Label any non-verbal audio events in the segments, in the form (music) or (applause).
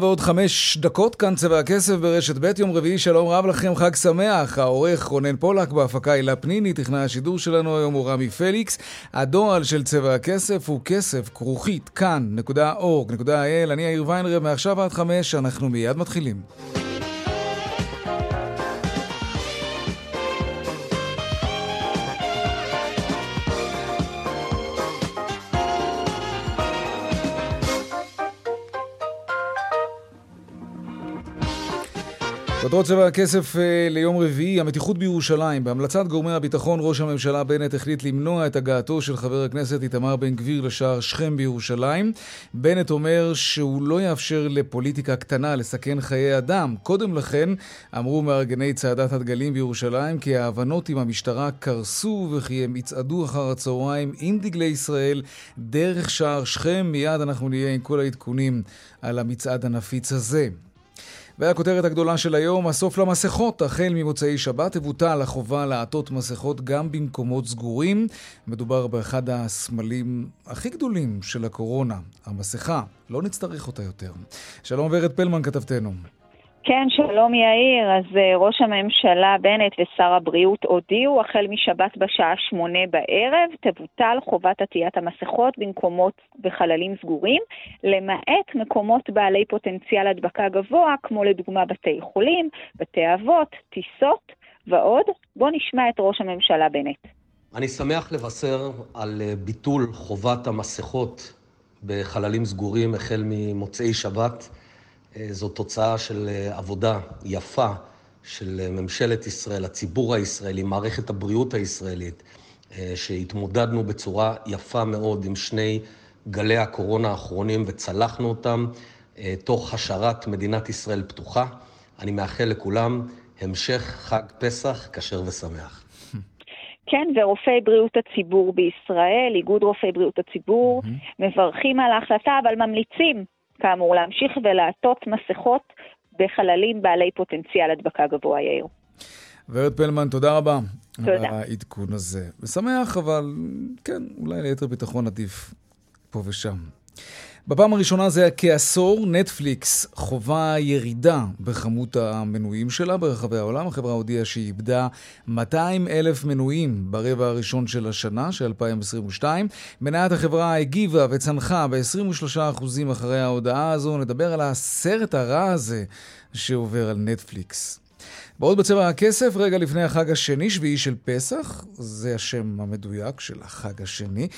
ועוד חמש דקות, כאן צבע הכסף ברשת ב', יום רביעי, שלום רב לכם, חג שמח. העורך רונן פולק, בהפקה הילה פניני, טכנאי השידור שלנו היום הוא רמי פליקס. הדועל של צבע הכסף הוא כסף, כרוכית, כאן.org.il. אני יאיר ויינרב, מעכשיו עד חמש, אנחנו מיד מתחילים. כותרות צבע הכסף אה, ליום רביעי, המתיחות בירושלים. בהמלצת גורמי הביטחון, ראש הממשלה בנט החליט למנוע את הגעתו של חבר הכנסת איתמר בן גביר לשער שכם בירושלים. בנט אומר שהוא לא יאפשר לפוליטיקה קטנה לסכן חיי אדם. קודם לכן אמרו מארגני צעדת הדגלים בירושלים כי ההבנות עם המשטרה קרסו וכי הם יצעדו אחר הצהריים עם דגלי ישראל דרך שער שכם. מיד אנחנו נהיה עם כל העדכונים על המצעד הנפיץ הזה. והכותרת הגדולה של היום, הסוף למסכות. החל ממוצאי שבת תבוטל החובה לעטות מסכות גם במקומות סגורים. מדובר באחד הסמלים הכי גדולים של הקורונה, המסכה. לא נצטרך אותה יותר. שלום ורד פלמן, כתבתנו. כן, שלום יאיר. אז אה, ראש הממשלה בנט ושר הבריאות הודיעו, החל משבת בשעה שמונה בערב, תבוטל חובת עטיית המסכות במקומות בחללים סגורים, למעט מקומות בעלי פוטנציאל הדבקה גבוה, כמו לדוגמה בתי חולים, בתי אבות, טיסות ועוד. בואו נשמע את ראש הממשלה בנט. אני שמח לבשר על אה, ביטול חובת המסכות בחללים סגורים החל ממוצאי שבת. אה, זו תוצאה של אה, עבודה יפה של אה, ממשלת ישראל, הציבור הישראלי, מערכת הבריאות הישראלית, שהתמודדנו בצורה יפה מאוד עם שני גלי הקורונה האחרונים וצלחנו אותם תוך השארת מדינת ישראל פתוחה. אני מאחל לכולם המשך חג פסח כשר ושמח. כן, ורופאי בריאות הציבור בישראל, איגוד רופאי בריאות הציבור, mm-hmm. מברכים על ההחלטה, אבל ממליצים כאמור, להמשיך ולעטות מסכות בחללים בעלי פוטנציאל הדבקה גבוה, יאיר. ורד פלמן, תודה רבה. תודה. על העדכון הזה. ושמח, אבל כן, אולי ליתר ביטחון עדיף פה ושם. בפעם הראשונה זה היה כעשור, נטפליקס חווה ירידה בכמות המנויים שלה ברחבי העולם. החברה הודיעה שהיא איבדה 200 אלף מנויים ברבע הראשון של השנה, של 2022. מניית החברה הגיבה וצנחה ב-23% אחרי ההודעה הזו. נדבר על הסרט הרע הזה שעובר על נטפליקס. בעוד בצבע הכסף, רגע לפני החג השני, שביעי של פסח, זה השם המדויק של החג השני.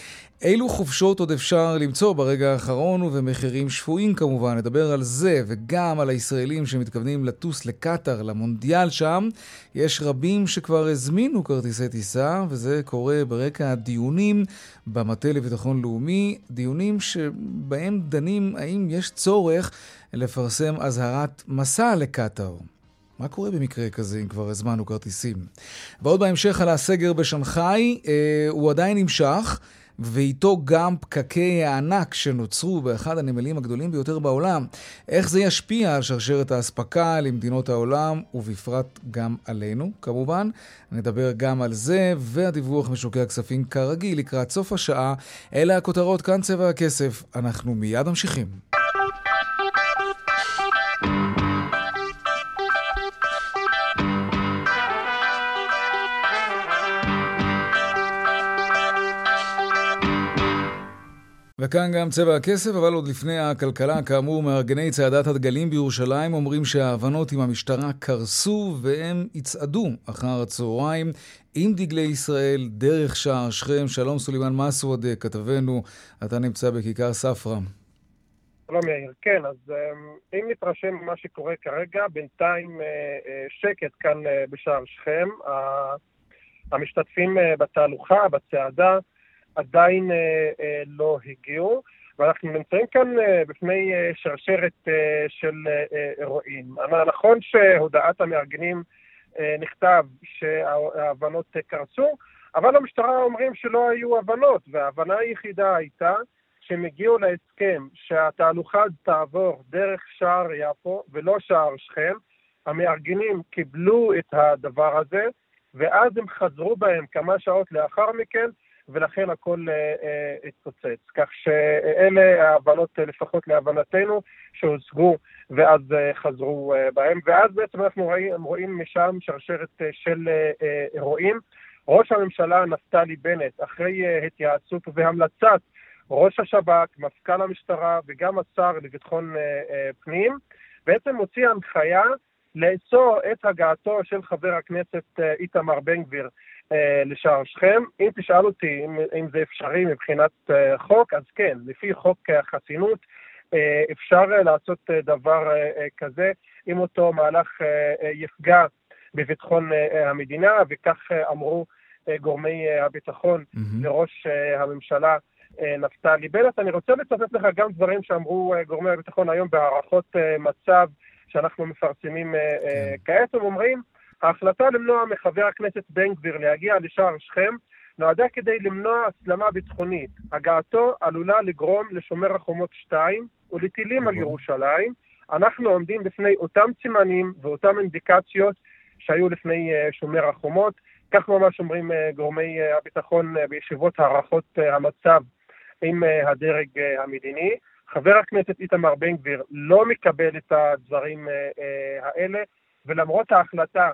אילו חופשות עוד אפשר למצוא ברגע האחרון ובמחירים שפויים כמובן? נדבר על זה וגם על הישראלים שמתכוונים לטוס לקטאר, למונדיאל שם. יש רבים שכבר הזמינו כרטיסי טיסה, וזה קורה ברקע הדיונים במטה לביטחון לאומי, דיונים שבהם דנים האם יש צורך לפרסם אזהרת מסע לקטאר. מה קורה במקרה כזה אם כבר הזמנו כרטיסים? ועוד בהמשך על הסגר בשנגחאי, אה, הוא עדיין נמשך. ואיתו גם פקקי הענק שנוצרו באחד הנמלים הגדולים ביותר בעולם. איך זה ישפיע על שרשרת האספקה למדינות העולם, ובפרט גם עלינו, כמובן. נדבר גם על זה, והדיווח משוקי הכספים כרגיל לקראת סוף השעה. אלה הכותרות, כאן צבע הכסף. אנחנו מיד ממשיכים. וכאן גם צבע הכסף, אבל עוד לפני הכלכלה, כאמור, מארגני צעדת הדגלים בירושלים אומרים שההבנות עם המשטרה קרסו והם יצעדו אחר הצהריים עם דגלי ישראל דרך שער שכם. שלום סולימאן מסווד, כתבנו, אתה נמצא בכיכר ספרא. שלום יאיר. כן, אז אמ, אם נתרשם ממה שקורה כרגע, בינתיים אה, אה, שקט כאן אה, בשער שכם. המשתתפים בתהלוכה, בצעדה, עדיין לא הגיעו. ואנחנו נמצאים כאן בפני שרשרת של אירועים. נכון שהודעת המארגנים נכתב שההבנות קרסו, אבל המשטרה אומרים שלא היו הבנות, וההבנה היחידה הייתה שהם הגיעו להסכם שהתהלוכה תעבור דרך שער יפו ולא שער שכם. המארגנים קיבלו את הדבר הזה, ואז הם חזרו בהם כמה שעות לאחר מכן, ולכן הכל אה, אה, התפוצץ. כך שאלה ההבנות, אה, לפחות להבנתנו, שהושגו ואז חזרו בהם. ואז בעצם אנחנו רואים, רואים משם שרשרת של אירועים. ראש הממשלה נפתלי בנט, אחרי התייעצות והמלצת ראש השב"כ, מפכ"ל המשטרה וגם השר לביטחון פנים, בעצם הוציא הנחיה לאסור את הגעתו של חבר הכנסת איתמר בן גביר לשער שכם. אם תשאל אותי אם, אם זה אפשרי מבחינת חוק, אז כן, לפי חוק החסינות אפשר לעשות דבר כזה, אם אותו מהלך יפגע בביטחון המדינה, וכך אמרו גורמי הביטחון mm-hmm. לראש הממשלה אה, נפתלי בנט. אני רוצה לצטט לך גם דברים שאמרו אה, גורמי הביטחון היום בהערכות אה, מצב שאנחנו מפרסמים כן. כעת. הם אומרים, ההחלטה למנוע מחבר הכנסת בן גביר להגיע לשער שכם נועדה כדי למנוע הסלמה ביטחונית. הגעתו עלולה לגרום לשומר החומות 2 ולטילים על ירושלים. אנחנו עומדים בפני אותם סימנים ואותן אינדיקציות שהיו לפני שומר החומות. כך ממש אומרים גורמי הביטחון בישיבות הערכות המצב עם אה, הדרג אה, המדיני. חבר הכנסת איתמר בן גביר לא מקבל את הדברים אה, האלה, ולמרות ההחלטה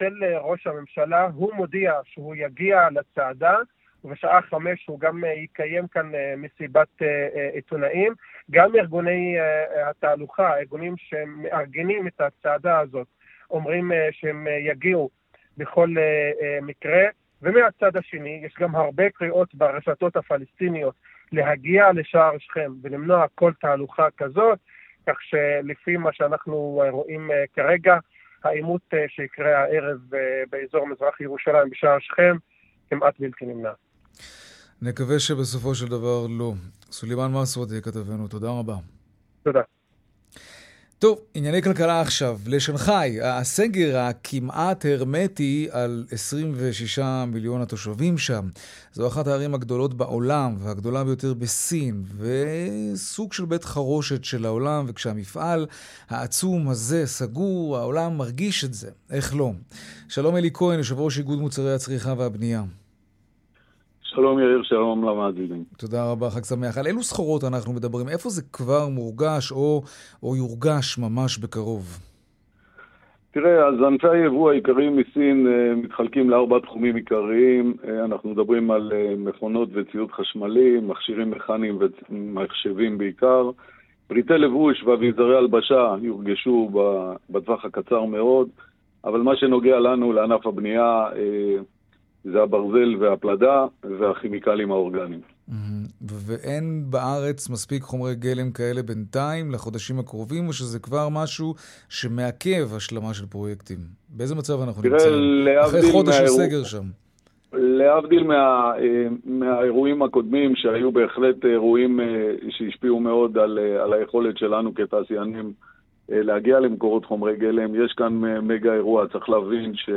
של ראש הממשלה, הוא מודיע שהוא יגיע לצעדה, ובשעה חמש הוא גם יקיים כאן מסיבת עיתונאים. גם ארגוני התהלוכה, ארגונים שמארגנים את הצעדה הזאת, אומרים שהם יגיעו בכל מקרה. ומהצד השני, יש גם הרבה קריאות ברשתות הפלסטיניות להגיע לשער שכם ולמנוע כל תהלוכה כזאת, כך שלפי מה שאנחנו רואים אה, כרגע, העימות אה, שיקרה הערב אה, באזור מזרח ירושלים בשער שכם כמעט בלתי נמנע. נקווה שבסופו של דבר לא. סולימאן מסווד, כתבנו, תודה רבה. תודה. טוב, ענייני כלכלה עכשיו. לשנגחאי, הסגר הכמעט הרמטי על 26 מיליון התושבים שם. זו אחת הערים הגדולות בעולם והגדולה ביותר בסין, וסוג של בית חרושת של העולם, וכשהמפעל העצום הזה סגור, העולם מרגיש את זה. איך לא? שלום אלי כהן, יושב ראש איגוד מוצרי הצריכה והבנייה. שלום יאיר, שלום למאזינים. תודה רבה, חג שמח. על אילו סחורות אנחנו מדברים? איפה זה כבר מורגש או, או יורגש ממש בקרוב? תראה, אז ענפי היבוא העיקריים מסין uh, מתחלקים לארבע תחומים עיקריים. Uh, אנחנו מדברים על uh, מכונות וציוד חשמלי, מכשירים מכניים ומחשבים בעיקר. פריטי לבוש ואביזרי הלבשה יורגשו בטווח הקצר מאוד, אבל מה שנוגע לנו, לענף הבנייה, זה הברזל והפלדה והכימיקלים האורגניים. ואין בארץ מספיק חומרי גלם כאלה בינתיים לחודשים הקרובים, או שזה כבר משהו שמעכב השלמה של פרויקטים? באיזה מצב אנחנו נמצאים? אחרי חודש של סגר שם. להבדיל מה, מהאירועים הקודמים, שהיו בהחלט אירועים אה, שהשפיעו מאוד על, אה, על היכולת שלנו כתעשיינים אה, להגיע למקורות חומרי גלם, יש כאן מגה אירוע, צריך להבין ש...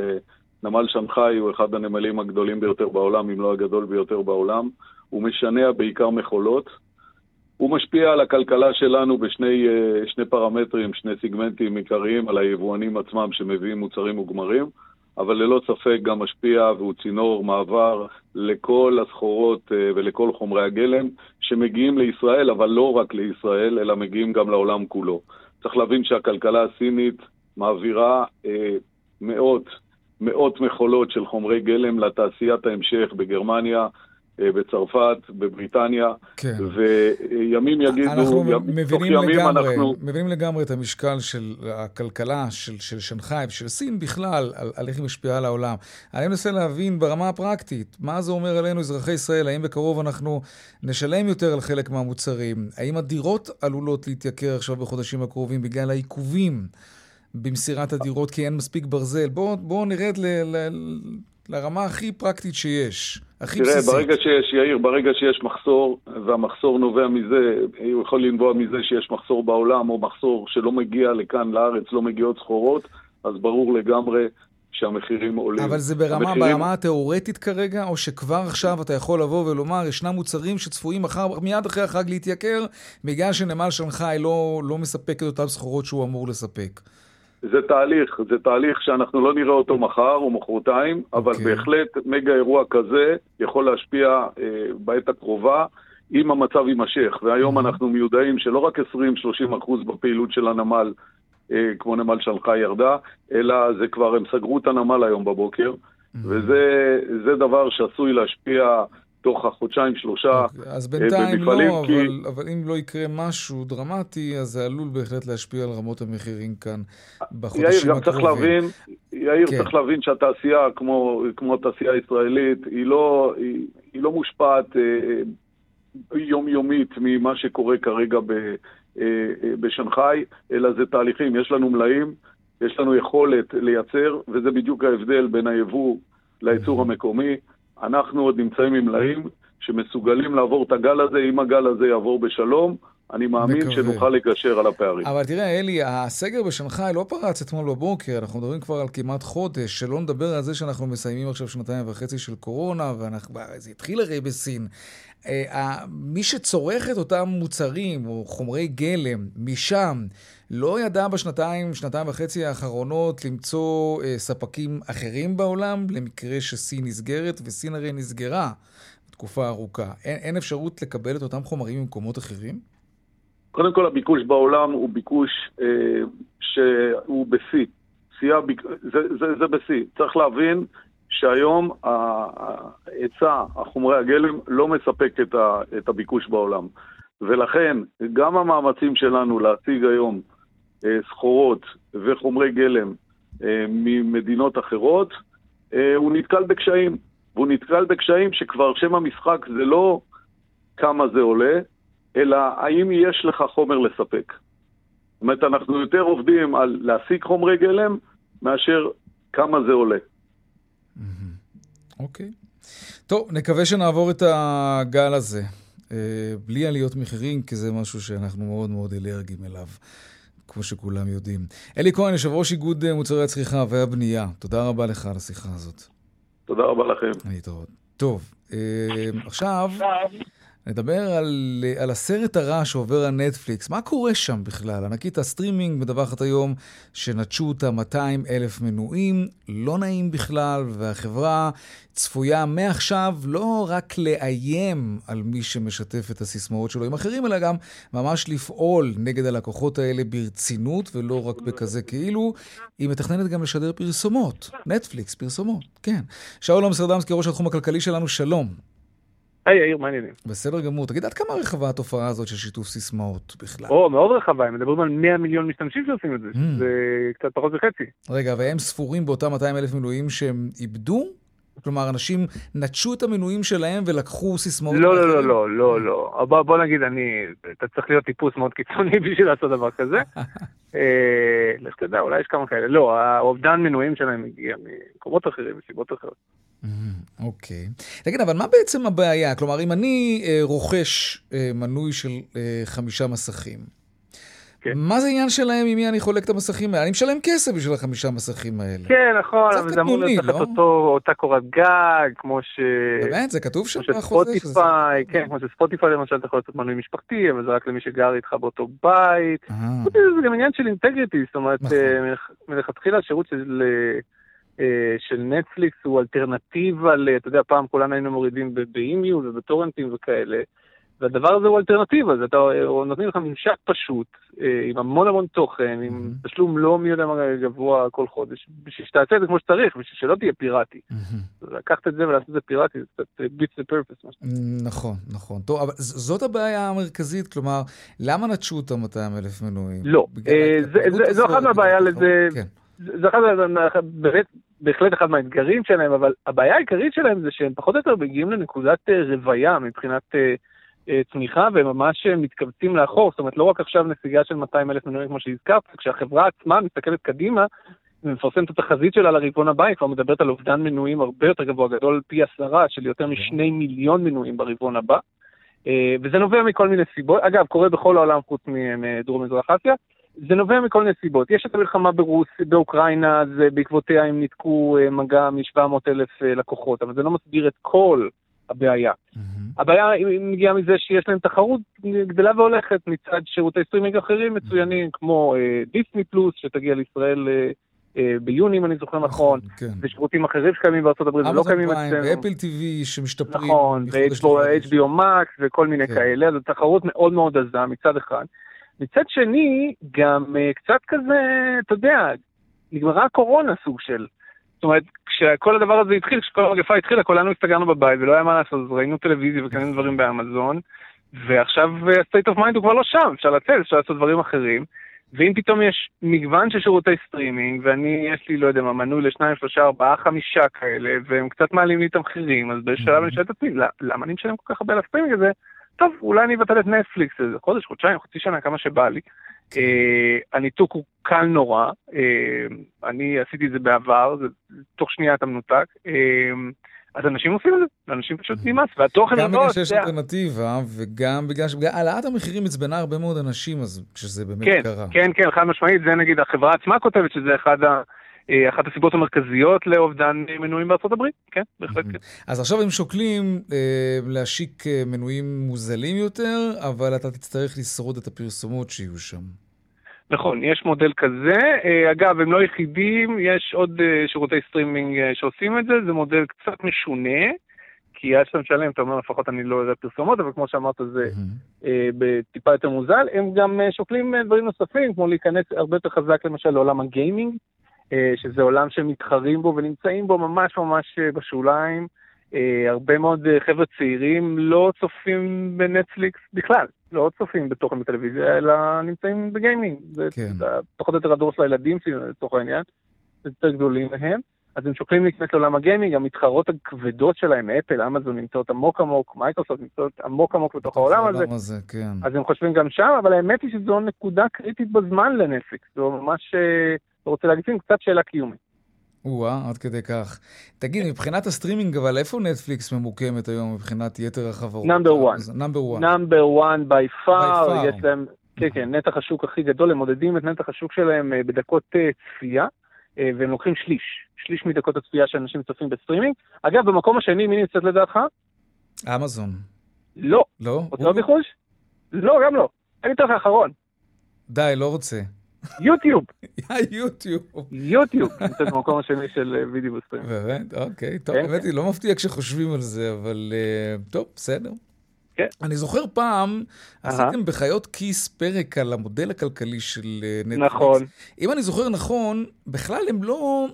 נמל שנגחאי הוא אחד הנמלים הגדולים ביותר בעולם, אם לא הגדול ביותר בעולם. הוא משנע בעיקר מכולות. הוא משפיע על הכלכלה שלנו בשני אה, שני פרמטרים, שני סיגמנטים עיקריים, על היבואנים עצמם שמביאים מוצרים וגמרים, אבל ללא ספק גם משפיע והוא צינור מעבר לכל הסחורות אה, ולכל חומרי הגלם שמגיעים לישראל, אבל לא רק לישראל, אלא מגיעים גם לעולם כולו. צריך להבין שהכלכלה הסינית מעבירה אה, מאות מאות מכולות של חומרי גלם לתעשיית ההמשך בגרמניה, אה, בצרפת, בבריטניה, כן. וימים יגידו, אנחנו ימ, מבינים לגמרי, אנחנו... מבינים לגמרי את המשקל של הכלכלה של, של שנגחאי ושל סין בכלל, על, על איך היא משפיעה על העולם. אני מנסה להבין ברמה הפרקטית, מה זה אומר עלינו אזרחי ישראל, האם בקרוב אנחנו נשלם יותר על חלק מהמוצרים? האם הדירות עלולות להתייקר עכשיו בחודשים הקרובים בגלל העיכובים? במסירת הדירות כי אין מספיק ברזל. בואו בוא נרד ל, ל, לרמה הכי פרקטית שיש. הכי תראה, בסיסית. ברגע שיש, יאיר, ברגע שיש מחסור, והמחסור נובע מזה, הוא יכול לנבוע מזה שיש מחסור בעולם, או מחסור שלא מגיע לכאן, לארץ, לא מגיעות סחורות, אז ברור לגמרי שהמחירים עולים. אבל זה ברמה, המחירים- ברמה התיאורטית כרגע, או שכבר עכשיו אתה יכול לבוא ולומר, ישנם מוצרים שצפויים מחר, מיד אחרי החג להתייקר, בגלל שנמל שנגחאי לא, לא מספק את אותן סחורות שהוא אמור לספק. זה תהליך, זה תהליך שאנחנו לא נראה אותו מחר או מחרתיים, אבל אוקיי. בהחלט מגה אירוע כזה יכול להשפיע אה, בעת הקרובה, אם המצב יימשך. והיום Mhm. אנחנו מיודעים שלא רק 20-30 אחוז בפעילות של הנמל, אה, כמו נמל שלחה ירדה, אלא זה כבר, הם סגרו את הנמל היום בבוקר, וזה זה דבר שעשוי להשפיע תוך החודשיים, שלושה. אוקיי, אז בינתיים במפעלים, לא, כי- אבל, אבל אם לא יקרה משהו דרמטי, אז זה עלול בהחלט להשפיע על רמות המחירים כאן בחודשים יאיר, הקרובים. צריך להבין, יאיר, כן. צריך להבין שהתעשייה, כמו, כמו התעשייה הישראלית, היא לא, היא, היא לא מושפעת אה, אה, יומיומית ממה שקורה כרגע ב, אה, אה, בשנגחאי, אלא זה תהליכים. יש לנו מלאים, יש לנו יכולת לייצר, וזה בדיוק ההבדל בין היבוא לייצור המקומי. אנחנו עוד נמצאים עם מלאים שמסוגלים לעבור את הגל הזה, אם הגל הזה יעבור בשלום, אני מאמין מקווה. שנוכל לגשר על הפערים. אבל תראה, אלי, הסגר בשנגחאי לא פרץ אתמול בבוקר, אנחנו מדברים כבר על כמעט חודש, שלא נדבר על זה שאנחנו מסיימים עכשיו שנתיים וחצי של קורונה, וזה התחיל הרי בסין. אה, מי שצורך את אותם מוצרים או חומרי גלם משם, לא ידע בשנתיים, שנתיים וחצי האחרונות למצוא אה, ספקים אחרים בעולם, למקרה שסין נסגרת, וסין הרי נסגרה תקופה ארוכה. אין, אין אפשרות לקבל את אותם חומרים ממקומות אחרים? קודם כל, הביקוש בעולם הוא ביקוש אה, שהוא בשיא. זה, זה, זה בשיא. צריך להבין שהיום ההיצע, החומרי הגלם, לא מספק את, ה, את הביקוש בעולם. ולכן, גם המאמצים שלנו להשיג היום אה, סחורות וחומרי גלם אה, ממדינות אחרות, אה, הוא נתקל בקשיים. והוא נתקל בקשיים שכבר שם המשחק זה לא כמה זה עולה, אלא האם יש לך חומר לספק. זאת אומרת, אנחנו יותר עובדים על להשיג חומרי גלם מאשר כמה זה עולה. אוקיי. טוב, נקווה שנעבור את הגל הזה. אה, בלי עליות מחירים, כי זה משהו שאנחנו מאוד מאוד אלרגיים אליו, כמו שכולם יודעים. אלי כהן, יושב ראש איגוד אה, מוצרי הצריכה והבנייה, תודה רבה לך על השיחה הזאת. תודה רבה לכם. להתראות. טוב, אה, עכשיו נדבר על, על הסרט הרע שעובר על נטפליקס. מה קורה שם בכלל? ענקית הסטרימינג מדווחת היום שנטשו אותה 200 אלף מנויים, לא נעים בכלל, והחברה צפויה מעכשיו לא רק לאיים על מי שמשתף את הסיסמאות שלו עם אחרים, אלא גם ממש לפעול נגד הלקוחות האלה ברצינות, ולא רק בכזה כאילו. היא מתכננת גם לשדר פרסומות. נטפליקס, פרסומות, כן. שאול אמסרדמסקי, ראש התחום הכלכלי שלנו, שלום. היי, יאיר, מה העניינים? בסדר גמור. תגיד, עד כמה רחבה התופעה הזאת של שיתוף סיסמאות בכלל? או, מאוד רחבה, הם מדברים על 100 מיליון משתמשים שעושים את זה, Mm. זה קצת פחות מחצי. רגע, והם ספורים באותם 200 אלף מנויים שהם איבדו? כלומר, אנשים נטשו את המנויים שלהם ולקחו סיסמאות? לא, לא, לא? לא, לא, לא. בוא, בוא נגיד, אני, אתה צריך להיות טיפוס מאוד קיצוני (laughs) בשביל לעשות דבר כזה. (laughs) אה, לך תדע, אולי יש כמה כאלה. לא, האובדן מנויים שלהם הגיע ממקומות אחרים, מסיבות אחרות. אוקיי. תגיד, אבל מה בעצם הבעיה? כלומר, אם אני אה, רוכש אה, מנוי של אה, חמישה מסכים, כן. מה זה עניין שלהם עם מי אני חולק את המסכים האלה? אני משלם כסף בשביל החמישה מסכים האלה. כן, נכון, אבל זה אמור להיות תחת לא? אותו, אותה קורת גג, כמו ש... באמת? זה כתוב שם בחוזה? שזה- שספוטיפיי, כן, כמו שספוטיפיי למשל, אתה יכול לעשות מנוי משפחתי, אבל זה רק למי שגר איתך באותו בית. אה, זה גם עניין של אינטגריטי, זאת אומרת, נכון. אה, מלכ- מלכתחילה השירות של, אה, של נטפליקס הוא אלטרנטיבה, ל- אתה יודע, פעם כולנו היינו מורידים ב- באימיול ובטורנטים וכאלה, והדבר הזה הוא אלטרנטיבה, זה אתה, אה, נותנים לך ממשק פשוט, אה, עם המון המון תוכן, עם. תשלום לא מי יודע מה גבוה כל חודש, בשביל שתעשה את זה כמו שצריך, בשביל שלא תהיה פיראטי. לקחת את זה ולעשות את זה פיראטי, זה קצת אה, beats the purpose. נכון, נכון. טוב, אבל זאת הבעיה המרכזית, כלומר, למה נטשו את ה-200 אלף מנויים? לא, אה, זו אחת מהבעיה לזה-. זה אחד, באמת, בהחלט אחד מהאתגרים שלהם, אבל הבעיה העיקרית שלהם זה שהם פחות או יותר מגיעים לנקודת אה, רוויה מבחינת אה, אה, צמיחה, והם ממש מתכווצים לאחור, זאת אומרת, לא רק עכשיו נסיגה של 200 אלף מנויים כמו שהזכרת, כשהחברה עצמה מסתכלת קדימה, ומפרסמת את התחזית שלה לרבעון הבא, היא כבר מדברת על אובדן מנויים הרבה יותר גבוה, גדול פי עשרה, של יותר משני מיליון מנויים ברבעון הבא. וזה נובע מכל מיני סיבות, אגב, קורה בכל העולם חוץ מדרום מזרח אסיה. זה נובע מכל מיני סיבות. יש את המלחמה ברוס, באוקראינה, אז בעקבותיה הם ניתקו מגע מ-700 אלף לקוחות, אבל זה לא מסביר את כל הבעיה. Mm-hmm. הבעיה מגיעה מזה שיש להם תחרות גדלה והולכת מצד שירותי סטרימינג אחרים מצוינים, mm-hmm. כמו דיסני פלוס, שתגיע לישראל אה, ביוני, אם אני זוכר נכון, כן. ושירותים אחרים שקיימים בארצות הברית ולא קיימים אצלנו. ואפל טיווי שמשתפרים. נכון, ו-HBO Max וכל מיני כן. כאלה, זו תחרות מאוד מאוד עזה מצד אחד. מצד שני, גם uh, קצת כזה, אתה יודע, נגמרה הקורונה סוג של. זאת אומרת, כשכל הדבר הזה התחיל, כשכל המגפה התחילה, כולנו הסתגרנו בבית ולא היה מה לעשות, אז ראינו טלוויזיה וקנינו דברים באמזון, ועכשיו אה, state of mind הוא כבר לא שם, אפשר לצאת, אפשר לעשות דברים אחרים. ואם פתאום יש מגוון של שירותי סטרימינג, ואני, יש לי, לא יודע מה, מנוי לשניים, שלושה, ארבעה, חמישה כאלה, והם קצת מעלים לי את המחירים, אז בשלב אני שואל את עצמי, למה אני משלם כל כך הרבה על הסטרימינג הזה? טוב, אולי אני אבטל את נטפליקס איזה חודש, חודשיים, חצי שנה, כמה שבא לי. אה, הניתוק הוא קל נורא, אה, אני עשיתי את זה בעבר, תוך שנייה אתה מנותק. אה, אז אנשים עושים את זה, אנשים פשוט נמאס, והתוכן גם בגלל שיש אלטרנטיבה, וגם בגלל שהעלאת המחירים עצבנה הרבה מאוד אנשים, אז כשזה באמת כן, קרה. כן, כן, חד משמעית, זה נגיד החברה עצמה כותבת שזה אחד ה... אה, אחת הסיבות המרכזיות לאובדן מנויים בארצות הברית, כן, בהחלט כן. אז עכשיו הם שוקלים אה, להשיק אה, מנויים מוזלים יותר, אבל אתה תצטרך לשרוד את הפרסומות שיהיו שם. נכון, יש מודל כזה. אגב, הם לא יחידים, יש עוד שירותי סטרימינג שעושים את זה, זה מודל קצת משונה, כי עד שאתה משלם, אתה אומר, לפחות אני לא אראה פרסומות, אבל כמו שאמרת, זה. טיפה יותר מוזל. הם גם שוקלים דברים נוספים, כמו להיכנס הרבה יותר חזק למשל לעולם הגיימינג, שזה עולם שמתחרים בו ונמצאים בו ממש ממש בשוליים. הרבה מאוד חבר'ה צעירים לא צופים בנטפליקס בכלל. לא צופים בתוכן בטלוויזיה, אלא נמצאים בגיימינג. זה כן. פחות או יותר הדור של הילדים שלי, לצורך העניין, זה יותר גדולים מהם. אז הם שוקלים להיכנס לעולם הגיימינג, המתחרות הכבדות שלהם, אפל, אמזון נמצאות עמוק עמוק, מייקרוסופט נמצאות עמוק עמוק בתוך העולם הזה. הזה כן. אז הם חושבים גם שם, אבל האמת היא שזו נקודה קריטית בזמן לנטפליקס. זו ממש, אה, לא רוצה להגיד, קצת שאלה קיומית. או-אה, עד כדי כך. תגיד, מבחינת הסטרימינג, אבל איפה נטפליקס ממוקמת היום מבחינת יתר החברות? number 1. number 1. number 1 by far. יש להם, כן, כן, נתח השוק הכי גדול, הם מודדים את נתח השוק שלהם אה, בדקות אה, צפייה, אה, והם לוקחים שליש, שליש מדקות הצפייה שאנשים צופים בסטרימינג. אגב, במקום השני, מי נמצאת לדעתך? אמזון. לא. לא? רוצה ניחוש? לא, גם לא. אני אתן לך אחרון. די, לא רוצה. (laughs) יוטיוב. יוטיוב. יוטיוב, נמצאת במקום השני של אה, וידאו ב stream. באמת? אוקיי, טוב, כן, האמת כן. היא, לא מפתיע כשחושבים על זה, אבל אה, טוב, בסדר. כן. אני זוכר פעם, עשיתם בחיות כיס פרק על המודל הכלכלי של אה, נטפליקס. נכון. אם אני זוכר נכון, בכלל הם לא...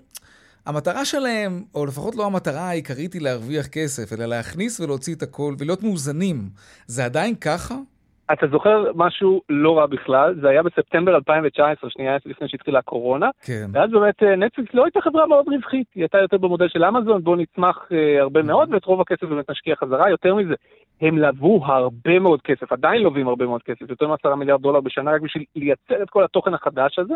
המטרה שלהם, או לפחות לא המטרה העיקרית היא להרוויח כסף, אלא להכניס ולהוציא את הכל ולהיות מאוזנים. זה עדיין ככה? אתה זוכר משהו לא רע בכלל, זה היה בספטמבר 2019, שנייה לפני שהתחילה הקורונה. כן. ואז באמת אה, נטפליקס לא הייתה חברה מאוד רווחית, היא הייתה יותר במודל של אמזון, בואו נצמח uh, הרבה מאוד, ואת רוב הכסף באמת נשקיע חזרה. יותר מזה, הם לבו הרבה מאוד כסף, עדיין לובים הרבה מאוד כסף, יותר מ-10 מיליארד דולר בשנה רק בשביל לייצר את כל התוכן החדש הזה.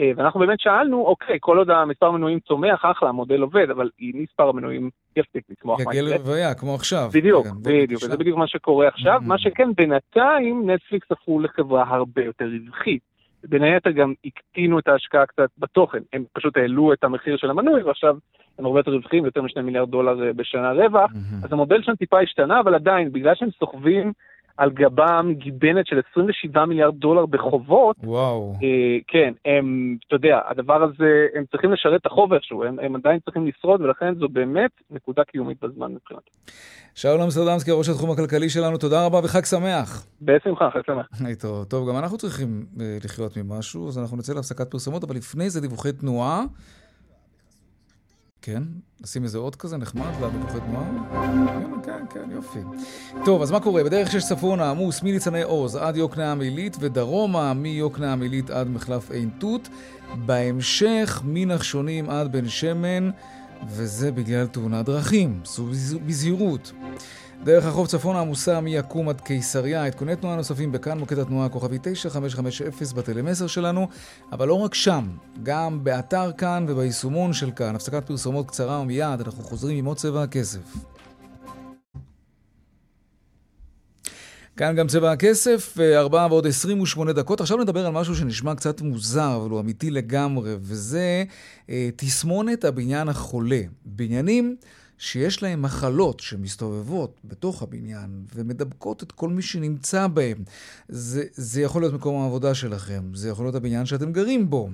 אה, ואנחנו באמת שאלנו, אוקיי, כל עוד המספר המנויים צומח, אחלה, המודל עובד, אבל אם מספר המנויים יפסיק לצמוח. יגיע לרוויה, כמו עכשיו. בדיוק, כן, בדיוק, וזה בדיוק מה שקורה עכשיו. Mm-hmm. מה שכן, בינתיים נטפליקס הפכו לחברה הרבה יותר רווחית. בין היתר גם הקטינו את ההשקעה קצת בתוכן, הם פשוט העלו את המחיר של המנוי ועכשיו הם הרבה יותר רווחים, יותר משני מיליארד דולר אה, בשנה רווח, mm-hmm. אז המודל שם טיפה השתנה, אבל עדיין, בגלל שהם סוחבים על גבם גיבנת של 27 מיליארד דולר בחובות. וואו. אה, כן, הם, אתה יודע, הדבר הזה, הם צריכים לשרת את החוב איכשהו, הם, הם עדיין צריכים לשרוד, ולכן זו באמת נקודה קיומית בזמן מבחינתי. שאול אמסטרדמסקי, ראש התחום הכלכלי שלנו, תודה רבה וחג שמח. בשמחה, חג שמח. טוב, טוב, גם אנחנו צריכים אה, לחיות ממשהו, אז אנחנו נצא להפסקת פרסומות, אבל לפני זה דיווחי תנועה. כן, נשים איזה עוד כזה נחמד לדיווחי תנועה. כן, כן, כן, יופי. טוב, אז מה קורה? בדרך שש צפונה עמוס מניצני עוז עד יוקנעם עילית, ודרומה מיוקנעם עילית עד מחלף עין תות. בהמשך מנחשונים עד בן שמן. וזה בגלל תאונת דרכים. סעו בזהירות. דרך החוף צפונה עמוסה מיקום עד קיסריה. עדכוני תנועה נוספים בכאן מוקד התנועה הכוכבי 9550 בטלמסר שלנו, אבל לא רק שם, גם באתר כאן וביישומון של כאן. הפסקת פרסומות קצרה ומיד אנחנו חוזרים עם עוד צבע הכסף. כאן גם צבע הכסף, 4 ועוד 28 דקות. עכשיו נדבר על משהו שנשמע קצת מוזר, אבל הוא אמיתי לגמרי, וזה אה, תסמונת הבניין החולה. בניינים שיש להם מחלות שמסתובבות בתוך הבניין ומדבקות את כל מי שנמצא בהם. זה, זה יכול להיות מקום העבודה שלכם, זה יכול להיות הבניין שאתם גרים בו.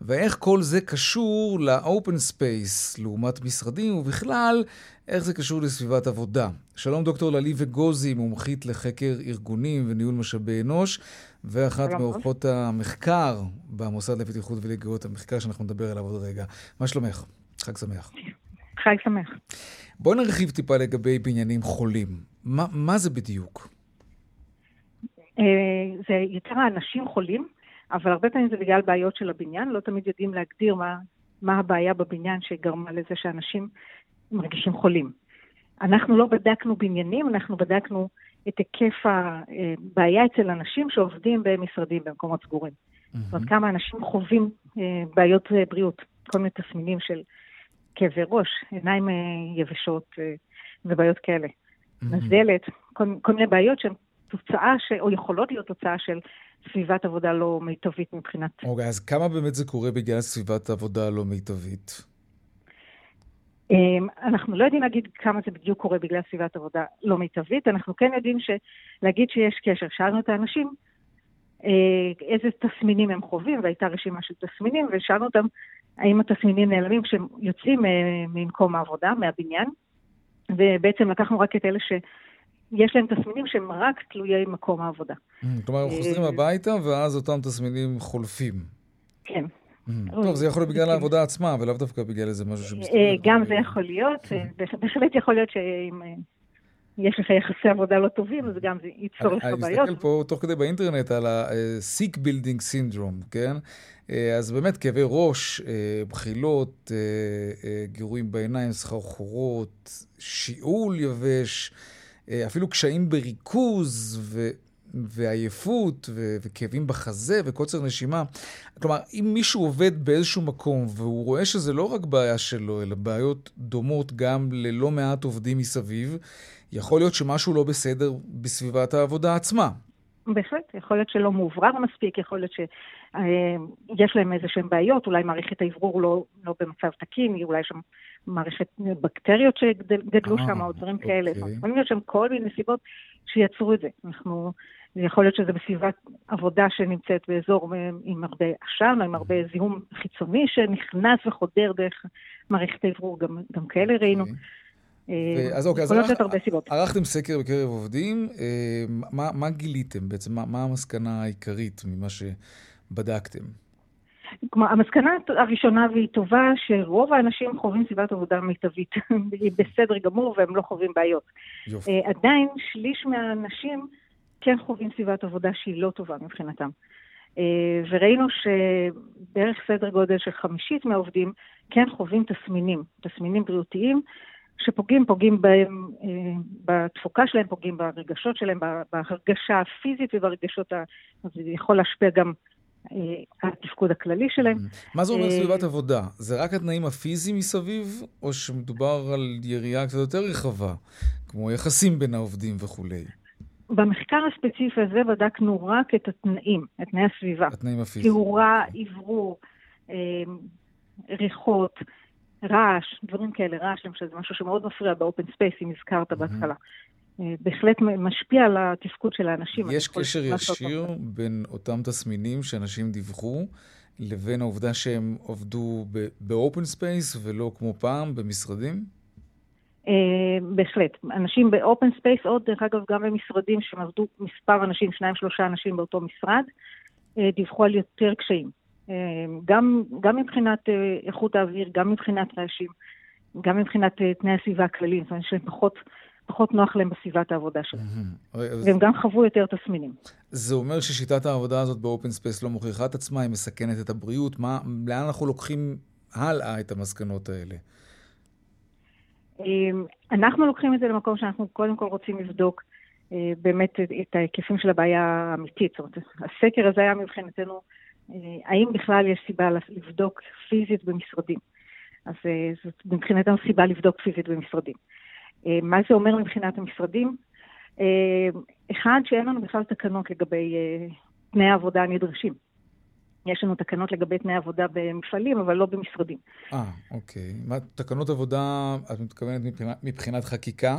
ואיך כל זה קשור ל open space לעומת משרדים, ובכלל, איך זה קשור לסביבת עבודה. שלום דוקטור ללי וגוזי, מומחית לחקר ארגונים וניהול משאבי אנוש, ואחת מעורכות המחקר במוסד לבטיחות ולגהות המחקר שאנחנו נדבר עליו עוד רגע. מה שלומך? חג שמח. חג שמח. בואי נרחיב טיפה לגבי בניינים חולים. מה, מה זה בדיוק? אה, זה יותר האנשים חולים, אבל הרבה פעמים זה בגלל בעיות של הבניין, לא תמיד יודעים להגדיר מה, מה הבעיה בבניין שגרמה לזה שאנשים מרגישים חולים. אנחנו לא בדקנו בניינים, אנחנו בדקנו את היקף הבעיה אצל אנשים שעובדים במשרדים במקומות סגורים. Mm-hmm. זאת אומרת, כמה אנשים חווים אה, בעיות בריאות, כל מיני תסמינים של כאבי ראש, עיניים אה, יבשות אה, ובעיות כאלה. נזלת, כל, כל מיני בעיות שהן תוצאה, ש, או יכולות להיות תוצאה של סביבת עבודה לא מיטבית מבחינת... אוקיי, okay, אז כמה באמת זה קורה בגלל סביבת עבודה לא מיטבית? אמ, אנחנו לא יודעים להגיד כמה זה בדיוק קורה בגלל סביבת עבודה לא מיטבית, אנחנו כן יודעים להגיד שיש קשר. שאלנו את האנשים איזה תסמינים הם חווים, והייתה רשימה של תסמינים, ושאלנו אותם האם התסמינים נעלמים כשהם יוצאים אה, ממקום העבודה, מהבניין, ובעצם לקחנו רק את אלה שיש להם תסמינים שהם רק תלויי מקום העבודה. Mm, כלומר, הם חוזרים אה, הביתה, ואז אותם תסמינים חולפים. כן. Mm, טוב, זה יכול להיות בגלל העבודה עצמה, ולאו דווקא בגלל איזה משהו שמסתובב. גם זה יכול להיות, בהחלט יכול להיות שאם יש לך יחסי עבודה לא טובים, אז גם זה ייצור לך בעיות. אני מסתכל פה תוך כדי באינטרנט על ה-Sick Building Syndrome, כן? אה, אז באמת כאבי ראש, אה, בחילות, אה, גירויים בעיניים, סחרחורות, שיעול יבש, אפילו קשיים בריכוז ו... ועייפות ו- וכאבים בחזה וקוצר נשימה. כלומר, אם מישהו עובד באיזשהו מקום והוא רואה שזה לא רק בעיה שלו, אלא בעיות דומות גם ללא מעט עובדים מסביב, יכול להיות שמשהו לא בסדר בסביבת העבודה עצמה. בהחלט, יכול להיות שלא מאוברר מספיק, יכול להיות שיש להם איזה שהן בעיות, אולי מערכת האוורור לא, לא במצב תקין, אולי יש שם מערכת בקטריות שגדלו שם, או דברים אוקיי. כאלה. יכולים להיות שם כל מיני סיבות שיצרו את זה. אנחנו, יכול להיות שזה בסביבת עבודה שנמצאת באזור עם הרבה עשן, או עם הרבה זיהום חיצוני שנכנס וחודר דרך מערכת האוורור, גם, גם כאלה ראינו. אוקיי. אה, אז אוקיי, אז ערכ... ערכתם סקר בקרב עובדים, אה, מה, מה גיליתם בעצם? מה, מה המסקנה העיקרית ממה שבדקתם? כלומר, המסקנה הראשונה והיא טובה, שרוב האנשים חווים סביבת עבודה מיטבית. (laughs) היא בסדר גמור והם לא חווים בעיות. יופי. אה, עדיין שליש מהאנשים כן חווים סביבת עבודה שהיא לא טובה מבחינתם. וראינו שבערך סדר גודל של חמישית מהעובדים כן חווים תסמינים, תסמינים בריאותיים, שפוגעים, פוגעים בהם, אה, בתפוקה שלהם, פוגעים ברגשות שלהם, בהרגשה הפיזית וברגשות, ה... זה יכול להשפיע גם אה, על התפקוד הכללי שלהם. מה זה אומר אה, סביבת עבודה? זה רק התנאים הפיזיים מסביב, או שמדובר על יריעה קצת יותר רחבה, כמו יחסים בין העובדים וכולי? במחקר הספציפי הזה בדקנו רק את התנאים, את תנאי הסביבה. התנאים הפיזיים. תאורה, אוורור, ריחות. רעש, דברים כאלה, רעש למשל, זה משהו שמאוד מפריע ב open space, אם הזכרת בהתחלה. אה, בהחלט משפיע על התפקוד של האנשים. יש קשר ישיר בין אותם תסמינים שאנשים דיווחו לבין העובדה שהם עבדו ב open space ולא כמו פעם במשרדים? אה, בהחלט. אנשים ב open space, עוד דרך אגב גם במשרדים שהם עבדו מספר אנשים, שניים שלושה אנשים באותו משרד, אה, דיווחו על יותר קשיים. אמ, גם, גם מבחינת אה, איכות האוויר, גם מבחינת רעשים, גם מבחינת אה, תנאי הסביבה הכלליים, זאת אומרת שפחות פחות נוח להם בסביבת העבודה שלהם. והם גם חוו יותר תסמינים. זה אומר ששיטת העבודה הזאת ב open space לא מוכיחה את עצמה, היא מסכנת את הבריאות. מה, לאן אנחנו לוקחים הלאה את המסקנות האלה? אנחנו לוקחים את זה למקום שאנחנו קודם כל רוצים לבדוק באמת את ההיקפים של הבעיה האמיתית. זאת אומרת, הסקר הזה היה מבחינתנו, האם בכלל יש סיבה לבדוק פיזית במשרדים. אז זאת מבחינתנו סיבה לבדוק פיזית במשרדים. מה זה אומר מבחינת המשרדים? אחד, שאין לנו בכלל תקנות לגבי תנאי העבודה הנדרשים. יש לנו תקנות לגבי תנאי עבודה במפעלים, אבל לא במשרדים. אה, אוקיי. מה, תקנות עבודה, את מתכוונת מבחינת, מבחינת חקיקה?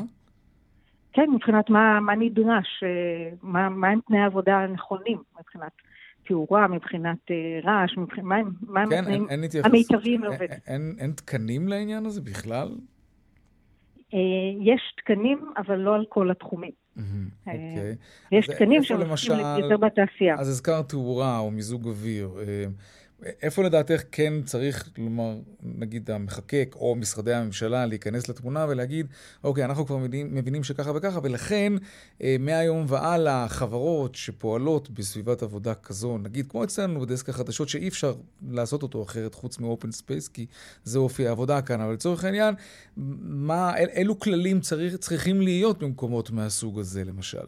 כן, מבחינת מה, מה נדרש, מה, מה הם תנאי העבודה הנכונים, מבחינת תאורה, מבחינת רעש, מבחינת, מה הם, כן, התנאים אין, אין המיטביים לעובד. אין, אין, אין תקנים לעניין הזה בכלל? יש תקנים, אבל לא על כל התחומים. אוקיי. יש תקנים שמתייחסים יותר בתעשייה. אז הזכרת תאורה או מיזוג אוויר. איפה לדעתך כן צריך, כלומר, נגיד המחקק או משרדי הממשלה להיכנס לתמונה ולהגיד, אוקיי, אנחנו כבר מבינים, מבינים שככה וככה, ולכן מהיום והלאה, חברות שפועלות בסביבת עבודה כזו, נגיד כמו אצלנו בדסק החדשות, שאי אפשר לעשות אותו אחרת חוץ מ open space, כי זה אופי העבודה כאן, אבל לצורך העניין, מה, אל, אילו כללים צריך, צריכים להיות במקומות מהסוג הזה, למשל?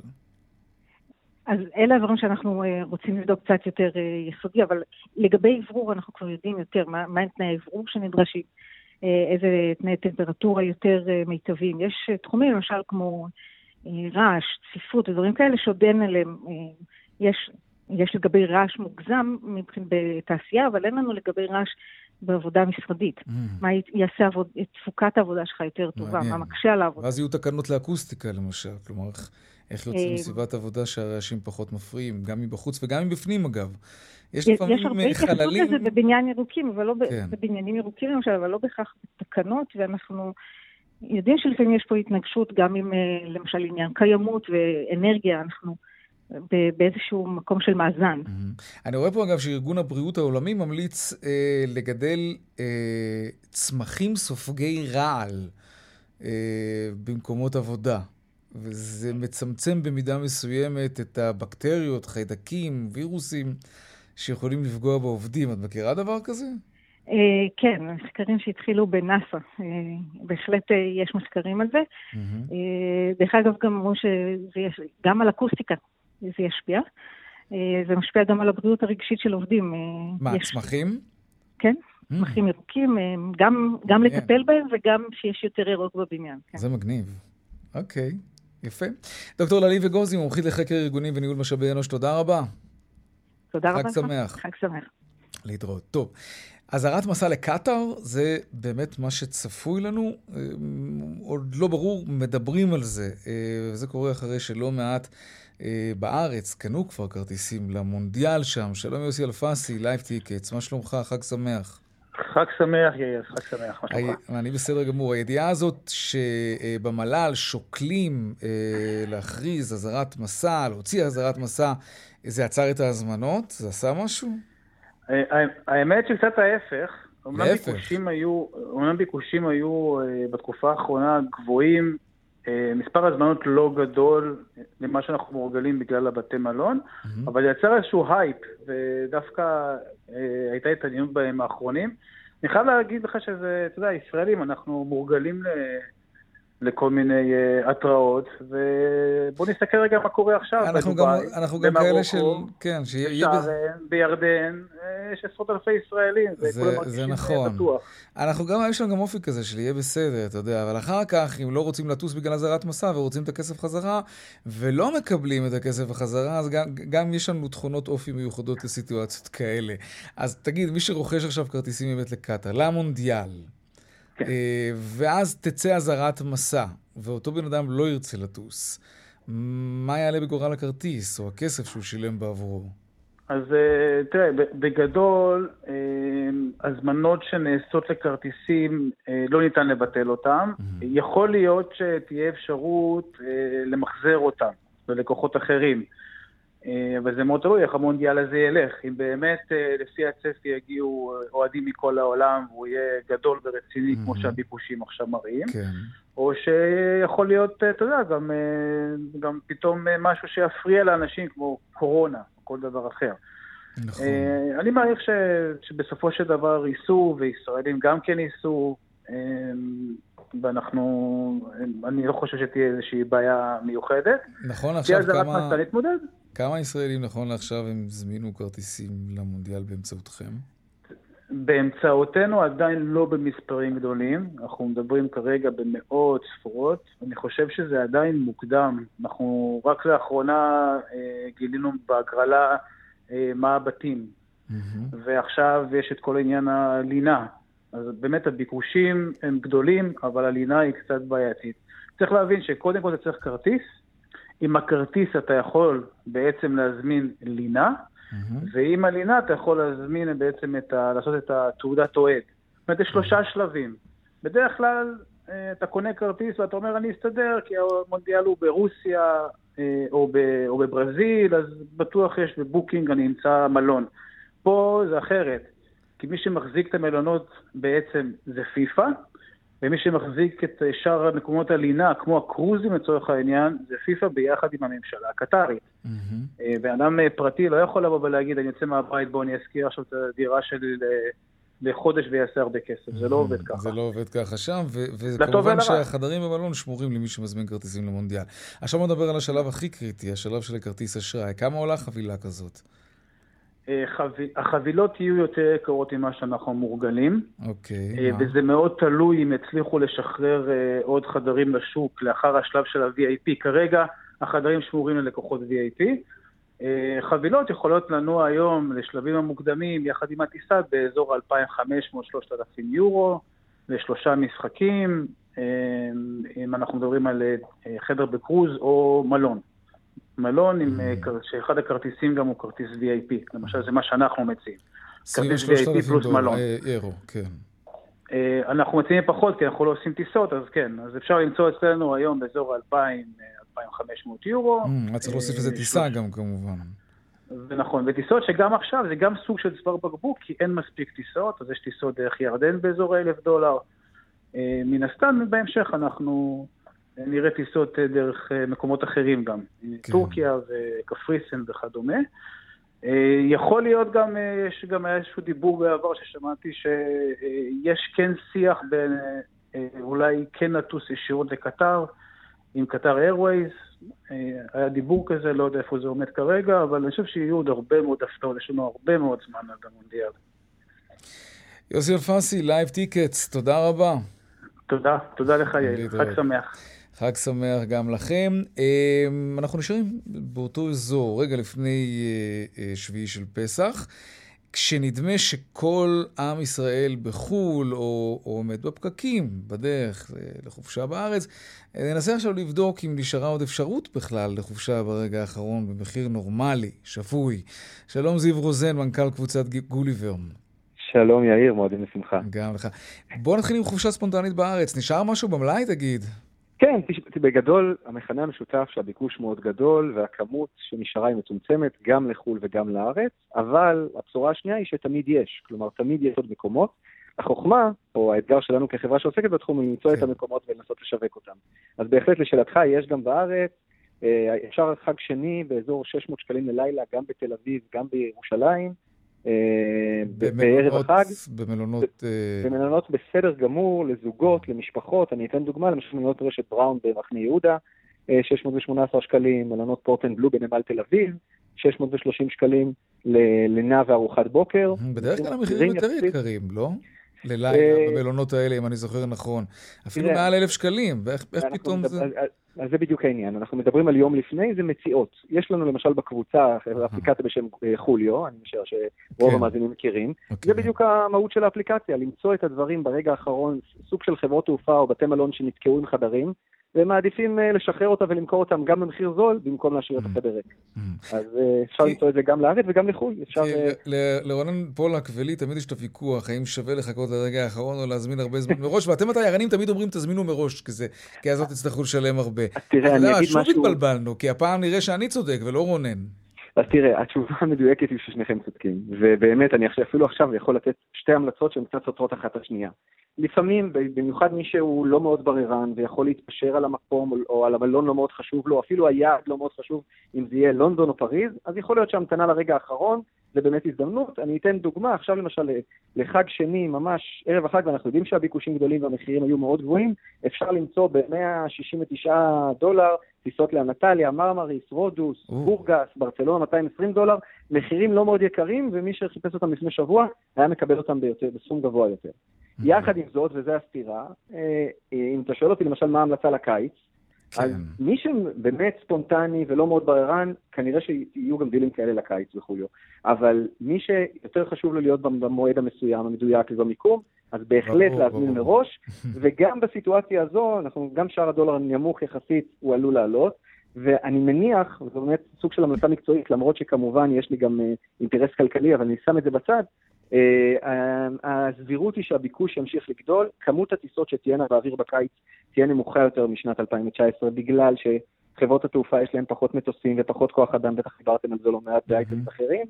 אז אלה הדברים שאנחנו רוצים לבדוק קצת יותר יסודי, אבל לגבי אוורור אנחנו כבר יודעים יותר מה, מה הם תנאי האוורור שנדרשים, איזה תנאי טמפרטורה יותר מיטביים. יש תחומים למשל כמו רעש, צפיפות ודברים כאלה שעוד אין עליהם, יש, יש לגבי רעש מוגזם בתעשייה, אבל אין לנו לגבי רעש בעבודה משרדית. Mm. מה יעשה עבוד, תפוקת העבודה שלך יותר טובה, מעניין. מה מקשה על העבודה. ואז יהיו תקנות לאקוסטיקה למשל, כלומר... איך יוצאים סביבת עבודה שהרעשים פחות מפריעים, גם מבחוץ וגם מבפנים אגב. יש לפעמים חללים... יש הרבה התייחסות לזה בבניין ירוקים, אבל לא כן. בבניינים ירוקים למשל, אבל לא בהכרח בתקנות, ואנחנו יודעים שלפעמים יש פה התנגשות גם עם למשל עניין קיימות ואנרגיה, אנחנו... באיזשהו מקום של מאזן. Mm-hmm. אני רואה פה אגב שארגון הבריאות העולמי ממליץ אה, לגדל אה, צמחים סופגי רעל אה, במקומות עבודה. וזה מצמצם במידה מסוימת את הבקטריות, חיידקים, וירוסים שיכולים לפגוע בעובדים. את מכירה דבר כזה? כן, מחקרים שהתחילו בנאס"א. בהחלט יש מחקרים על זה. דרך אגב, גם אמרו שגם על אקוסטיקה זה ישפיע. זה משפיע גם על הבריאות הרגשית של עובדים. מה, צמחים? כן, צמחים ירוקים, גם לטפל בהם וגם שיש יותר ירוק בבניין. כן. זה מגניב. אוקיי. יפה. דוקטור ללי וגוזי, מומחית לחקר ארגונים וניהול משאבי אנוש, תודה רבה. תודה רבה. חג שמח. חג שמח. להתראות. טוב, אזהרת מסע לקטאר זה באמת מה שצפוי לנו. עוד לא ברור, מדברים על זה. וזה קורה אחרי שלא מעט בארץ קנו כבר כרטיסים למונדיאל שם. שלום יוסי אלפסי, Live Tickets, מה שלומך? חג שמח. חג שמח, יאיר, חג שמח, מה שלומך? אני בסדר גמור. הידיעה הזאת שבמל"ל שוקלים להכריז אזהרת מסע, להוציא אזהרת מסע, זה עצר את ההזמנות? זה עשה משהו? האמת שקצת ההפך. להפך. אומנם ביקושים היו בתקופה האחרונה גבוהים, מספר הזמנות לא גדול למה שאנחנו מורגלים בגלל הבתי מלון, אבל יצר איזשהו הייפ, ודווקא הייתה התעניינות בימים האחרונים. אני חייב להגיד לך שזה, אתה יודע, ישראלים, אנחנו מורגלים לכל מיני uh, התראות, ובואו נסתכל רגע מה קורה עכשיו. אנחנו גם, אנחנו גם כאלה של... כן, שיהיה... בשארן, בירדן, יש עשרות אלפי ישראלים. זה, זה נכון. בטוח. אנחנו גם, יש לנו גם אופי כזה של יהיה בסדר, אתה יודע, אבל אחר כך, אם לא רוצים לטוס בגלל אזהרת מסע ורוצים את הכסף חזרה, ולא מקבלים את הכסף בחזרה, אז גם, גם יש לנו תכונות אופי מיוחדות לסיטואציות כאלה. אז תגיד, מי שרוכש עכשיו כרטיסים באמת לקטאר, למונדיאל, כן. ואז תצא אזהרת מסע, ואותו בן אדם לא ירצה לטוס. מה יעלה בגורל הכרטיס, או הכסף שהוא שילם בעבורו? אז תראה, בגדול, הזמנות שנעשות לכרטיסים, לא ניתן לבטל אותם. Mm-hmm. יכול להיות שתהיה אפשרות למחזר אותם ללקוחות אחרים. אבל זה מאוד תלוי איך המונדיאל הזה ילך. אם באמת לפי הצפי יגיעו אוהדים מכל העולם והוא יהיה גדול ורציני כמו שהביקושים עכשיו מראים, כן. או שיכול להיות, אתה יודע, גם, גם פתאום משהו שיפריע לאנשים כמו קורונה או כל דבר אחר. נכון. אני מעריך ש, שבסופו של דבר ייסעו, וישראלים גם כן ייסעו. ואנחנו, אני לא חושב שתהיה איזושהי בעיה מיוחדת. נכון עכשיו כמה... כמה ישראלים נכון לעכשיו הם הזמינו כרטיסים למונדיאל באמצעותכם? באמצעותנו עדיין לא במספרים גדולים, אנחנו מדברים כרגע במאות ספורות, אני חושב שזה עדיין מוקדם, אנחנו רק לאחרונה אה, גילינו בהגרלה אה, מה הבתים, mm-hmm. ועכשיו יש את כל עניין הלינה, אז באמת הביקושים הם גדולים, אבל הלינה היא קצת בעייתית. צריך להבין שקודם כל אתה צריך כרטיס, עם הכרטיס אתה יכול בעצם להזמין לינה, Mm-hmm. ועם הלינה אתה יכול להזמין בעצם את ה... לעשות את התעודת אוהד. זאת אומרת, יש שלושה. שלבים. בדרך כלל אה, אתה קונה כרטיס ואתה אומר, אני אסתדר, כי המונדיאל הוא ברוסיה אה, או, ב, או בברזיל, אז בטוח יש בבוקינג, אני אמצא מלון. פה זה אחרת, כי מי שמחזיק את המלונות בעצם זה פיפ"א, ומי שמחזיק את שאר מקומות הלינה, כמו הקרוזים לצורך העניין, זה פיפ"א ביחד עם הממשלה הקטרית. Mm-hmm. בן אדם אה, פרטי לא יכול לבוא ולהגיד, אני יוצא מהבית, בוא אני אזכיר עכשיו את הדירה שלי לחודש ויעשה הרבה כסף. זה לא mm-hmm. עובד ככה. זה לא עובד ככה שם, וכמובן שהחדרים במלון שמורים למי שמזמין כרטיסים למונדיאל. עכשיו נדבר על השלב הכי קריטי, השלב של הכרטיס אשראי. כמה עולה חבילה כזאת? אה, החבילות יהיו יותר יקרות ממה שאנחנו מורגלים. אוקיי. אה, וזה מאוד תלוי אם יצליחו לשחרר אה, עוד חדרים לשוק לאחר השלב של ה-VIP. כרגע החדרים שמורים ללקוחות VIP. חבילות יכולות לנוע היום לשלבים המוקדמים יחד עם הטיסה באזור 2,500-3,000 יורו לשלושה משחקים, אם אנחנו מדברים על חדר בקרוז או מלון. מלון, עם, mm. שאחד הכרטיסים גם הוא כרטיס VIP, למשל זה מה שאנחנו מציעים. כרטיס VIP פלוס מלון. אירו, כן. אה, אנחנו מציעים פחות כי אנחנו לא עושים טיסות, אז כן, אז אפשר למצוא אצלנו היום באזור 2,000, 2,500 יורו. Mm, צריך להוסיף לזה אה, טיסה גם כמובן. זה נכון, וטיסות שגם עכשיו זה גם סוג של צוואר בקבוק, כי אין מספיק טיסות, אז יש טיסות דרך ירדן באזור ה-1,000 דולר. אה, מן הסתם, בהמשך אנחנו נראה טיסות אה, דרך אה, מקומות אחרים גם, כן. טורקיה וקפריסין וכדומה. אה, יכול להיות גם, יש גם איזשהו דיבור בעבר ששמעתי שיש כן שיח בין אולי כן לטוס ישירות לקטר, עם Qatar Airways, היה דיבור כזה, לא יודע איפה זה עומד כרגע, אבל אני חושב שיהיו עוד הרבה מאוד הפתעות, יש לנו הרבה מאוד זמן עד המונדיאל. יוסי אלפסי, Live Tickets, תודה רבה. תודה, תודה לך יאיר, חג שמח. חג שמח גם לכם. אמ, אנחנו נשארים באותו אזור, רגע לפני אה, אה, שביעי של פסח, כשנדמה שכל עם ישראל בחו"ל, או, או עומד בפקקים בדרך אה, לחופשה בארץ, ננסה עכשיו לבדוק אם נשארה עוד אפשרות בכלל לחופשה ברגע האחרון במחיר נורמלי, שפוי. שלום זיו רוזן, מנכ"ל קבוצת גוליבר. שלום יאיר, מועדים לשמחה. גם לך. בוא נתחיל עם חופשה ספונטנית בארץ. נשאר משהו במלאי, תגיד? כן, בגדול המכנה המשותף שהביקוש מאוד גדול והכמות שנשארה היא מצומצמת גם לחו"ל וגם לארץ, אבל הבשורה השנייה היא שתמיד יש, כלומר תמיד יש עוד מקומות. החוכמה, או האתגר שלנו כחברה שעוסקת בתחום, היא למצוא כן. את המקומות ולנסות לשווק אותם. אז בהחלט לשאלתך, יש גם בארץ, אה, אפשר חג שני באזור 600 שקלים ללילה, גם בתל אביב, גם בירושלים. אה, בערב החג. במלונות... אה, במלונות בסדר גמור, לזוגות, למשפחות. אני אתן דוגמה, למשל מלונות רשת בראון במחנה יהודה, 618 אה, שקלים, מלונות פורטן בלו בנמל תל אביב, 630 שקלים ללינה וארוחת בוקר. בדרך כלל המחירים יותר יקרים, לא? ללילה במלונות האלה, אם אני זוכר נכון. אפילו מעל אלף שקלים, ואיך פתאום זה... אז זה בדיוק העניין. אנחנו מדברים על יום לפני, זה מציאות. יש לנו למשל בקבוצה אפליקציה בשם אה, חוליו, אני משער שרוב כן. המאזינים מכירים. אוקיי. זה בדיוק המהות של האפליקציה, למצוא את הדברים ברגע האחרון, סוג של חברות תעופה או בתי מלון שנתקעו עם חדרים, והם מעדיפים אה, לשחרר אותם ולמכור אותם גם במחיר זול, במקום להשאיר את mm. החדר ריק. Mm. אז אה, אפשר למצוא את זה גם לארץ וגם לחו"ל. לרונן פולק ולי תמיד יש את הוויכוח, האם שווה לחכות לרגע האחרון או להזמין הרבה זמן מראש, ואתם התיירנים תמיד אומרים תזמינו מראש, כי אז לא תצטרכו לשלם הרבה. תראה, אני אגיד משהו... שוב התבלבלנו, כי הפעם נראה שאני צודק ולא רונן. אז תראה, התשובה המדויקת היא ששניכם צודקים, ובאמת, אני אפילו עכשיו יכול לתת שתי המלצות שהן קצת סותרות אחת את השנייה. לפעמים, במיוחד מי שהוא לא מאוד בררן ויכול להתפשר על המקום או על המלון לא מאוד חשוב לו, אפילו היעד לא מאוד חשוב, אם זה יהיה לונדון או פריז, אז יכול להיות שהמתנה לרגע האחרון זה באמת הזדמנות. אני אתן דוגמה, עכשיו למשל לחג שני, ממש ערב החג, ואנחנו יודעים שהביקושים גדולים והמחירים היו מאוד גבוהים, אפשר למצוא ב-169 דולר טיסות לאנטליה, מרמריס, רודוס, בורגס, ברצלונה, 220 דולר, מחירים לא מאוד יקרים, ומי שחיפש אותם לפני שבוע היה מקבל אותם ביותר, בסכום גבוה יותר. יחד עם זאת, וזו הסתירה, אה, אם אתה שואל אותי למשל מה ההמלצה לקיץ, כן. אז מי שבאמת ספונטני ולא מאוד בררן, כנראה שיהיו גם דילים כאלה לקיץ וכו'. אבל מי שיותר חשוב לו להיות במועד המסוים, המדויק ובמיקום, אז בהחלט להזמין מראש, (laughs) וגם בסיטואציה הזו, אנחנו, גם שער הדולר הנמוך יחסית הוא עלול לעלות, ואני מניח, זו באמת סוג של המלצה מקצועית, למרות שכמובן יש לי גם אה, אינטרס כלכלי, אבל אני שם את זה בצד, אה, הסבירות היא שהביקוש ימשיך לגדול, כמות הטיסות שתהיינה באוויר בקיץ תהיה נמוכה יותר משנת 2019, בגלל שחברות התעופה יש להן פחות מטוסים ופחות כוח אדם, בטח דיברתם על זה לא מעט באייטמים אחרים,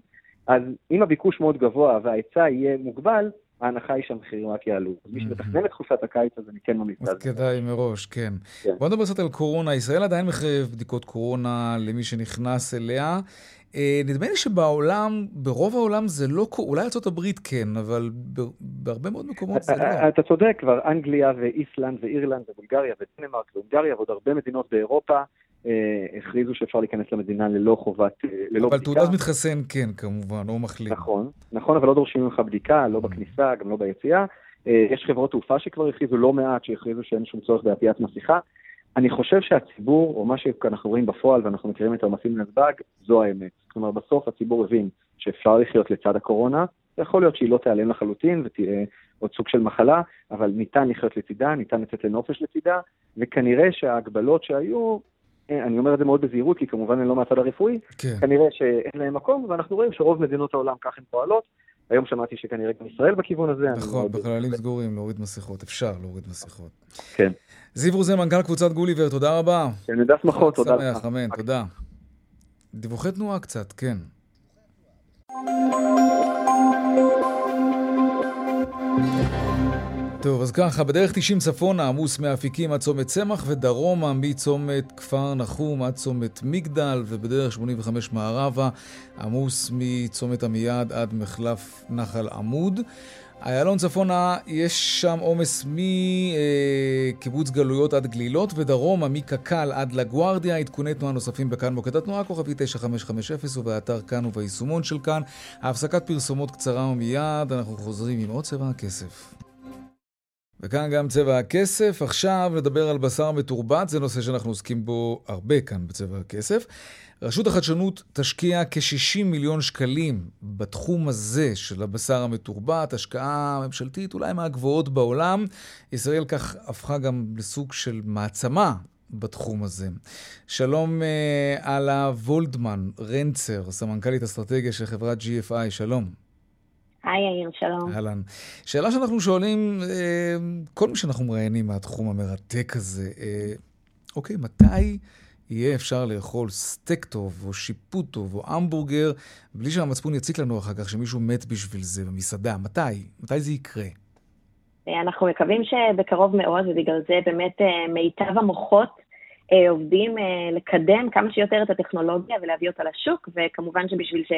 אז אם הביקוש מאוד גבוה וההיצע יהיה מוגבל, ההנחה היא שהמחירים רק יעלו. אז מי שמתכנן את תקופת הקיץ, אז אני כן ממליץ על זה. אז כדאי מראש, כן. כן. בוא נדבר קצת על קורונה. ישראל עדיין מחייב בדיקות קורונה למי שנכנס אליה. אה, נדמה לי שבעולם, ברוב העולם זה לא, אולי ארה"ב כן, אבל בהרבה מאוד מקומות זה לא. אתה צודק, כבר אנגליה ואיסלנד ואירלנד ובולגריה ודנמרק והונגריה ועוד הרבה מדינות באירופה הכריזו שאפשר להיכנס למדינה ללא חובת, אה, ללא אבל בדיקה. אבל תעודת מתחסן כן, כמובן, או מחלים. נכון, נכון, אבל לא דורשים ממך בדיקה, לא mm. בכניסה, גם לא ביציאה. יש חברות תעופה שכבר הכריזו, לא מעט שהכריזו שאין שום צורך בעטיית מסכה. אני חושב שהציבור, או מה שאנחנו רואים בפועל, ואנחנו מכירים את העומסים בנתב"ג, זו האמת. כלומר, בסוף הציבור הבין שאפשר לחיות לצד הקורונה, יכול להיות שהיא לא תיעלם לחלוטין ותהיה עוד סוג של מחלה, אבל ניתן לחיות לצידה, ניתן לצאת לנופש לצידה, וכנראה שההגבלות שהיו, אה, אני אומר את זה מאוד בזהירות, כי כמובן הן לא מהצד הרפואי, כן. כנראה שאין להם מקום, ואנחנו רואים שרוב מדינות העולם כך הן פועלות. היום שמעתי שכנראה גם ישראל בכיוון הזה. נכון, בחללים סגורים להוריד מסכות, אפשר להוריד מסכות. כן. זיו רוזן, מנכ"ל קבוצת גוליבר, תודה רבה. כן, נדע שמחות, תודה לך. שמח, אמן, תודה. דיווחי תנועה קצת, כן. טוב, אז ככה, בדרך 90 צפונה עמוס מאפיקים עד צומת צמח ודרומה מצומת כפר נחום עד צומת מגדל ובדרך 85 מערבה עמוס מצומת עמיעד עד מחלף נחל עמוד. איילון צפונה יש שם עומס מקיבוץ גלויות עד גלילות ודרומה מקק"ל עד לגוארדיה. עדכוני תנועה נוספים בכאן מוקד התנועה כוכבי 9550 ובאתר כאן וביישומון של כאן. הפסקת פרסומות קצרה ומיד אנחנו חוזרים עם עוד צבע הכסף. וכאן גם צבע הכסף. עכשיו נדבר על בשר מתורבת, זה נושא שאנחנו עוסקים בו הרבה כאן בצבע הכסף. רשות החדשנות תשקיע כ-60 מיליון שקלים בתחום הזה של הבשר המתורבת, השקעה ממשלתית אולי מהגבוהות בעולם. ישראל כך הפכה גם לסוג של מעצמה בתחום הזה. שלום אה, אללה וולדמן רנצר, סמנכ"לית אסטרטגיה של חברת GFI, שלום. היי יאיר, שלום. אהלן. שאלה שאנחנו שואלים, אה, כל מי שאנחנו מראיינים מהתחום המרתק הזה, אה, אוקיי, מתי יהיה אפשר לאכול סטייק טוב, או שיפוט טוב, או המבורגר, בלי שהמצפון יציק לנו אחר כך שמישהו מת בשביל זה במסעדה? מתי? מתי זה יקרה? אנחנו מקווים שבקרוב מאוד, ובגלל זה באמת מיטב המוחות עובדים לקדם כמה שיותר את הטכנולוגיה ולהביא אותה לשוק, וכמובן שבשביל ש...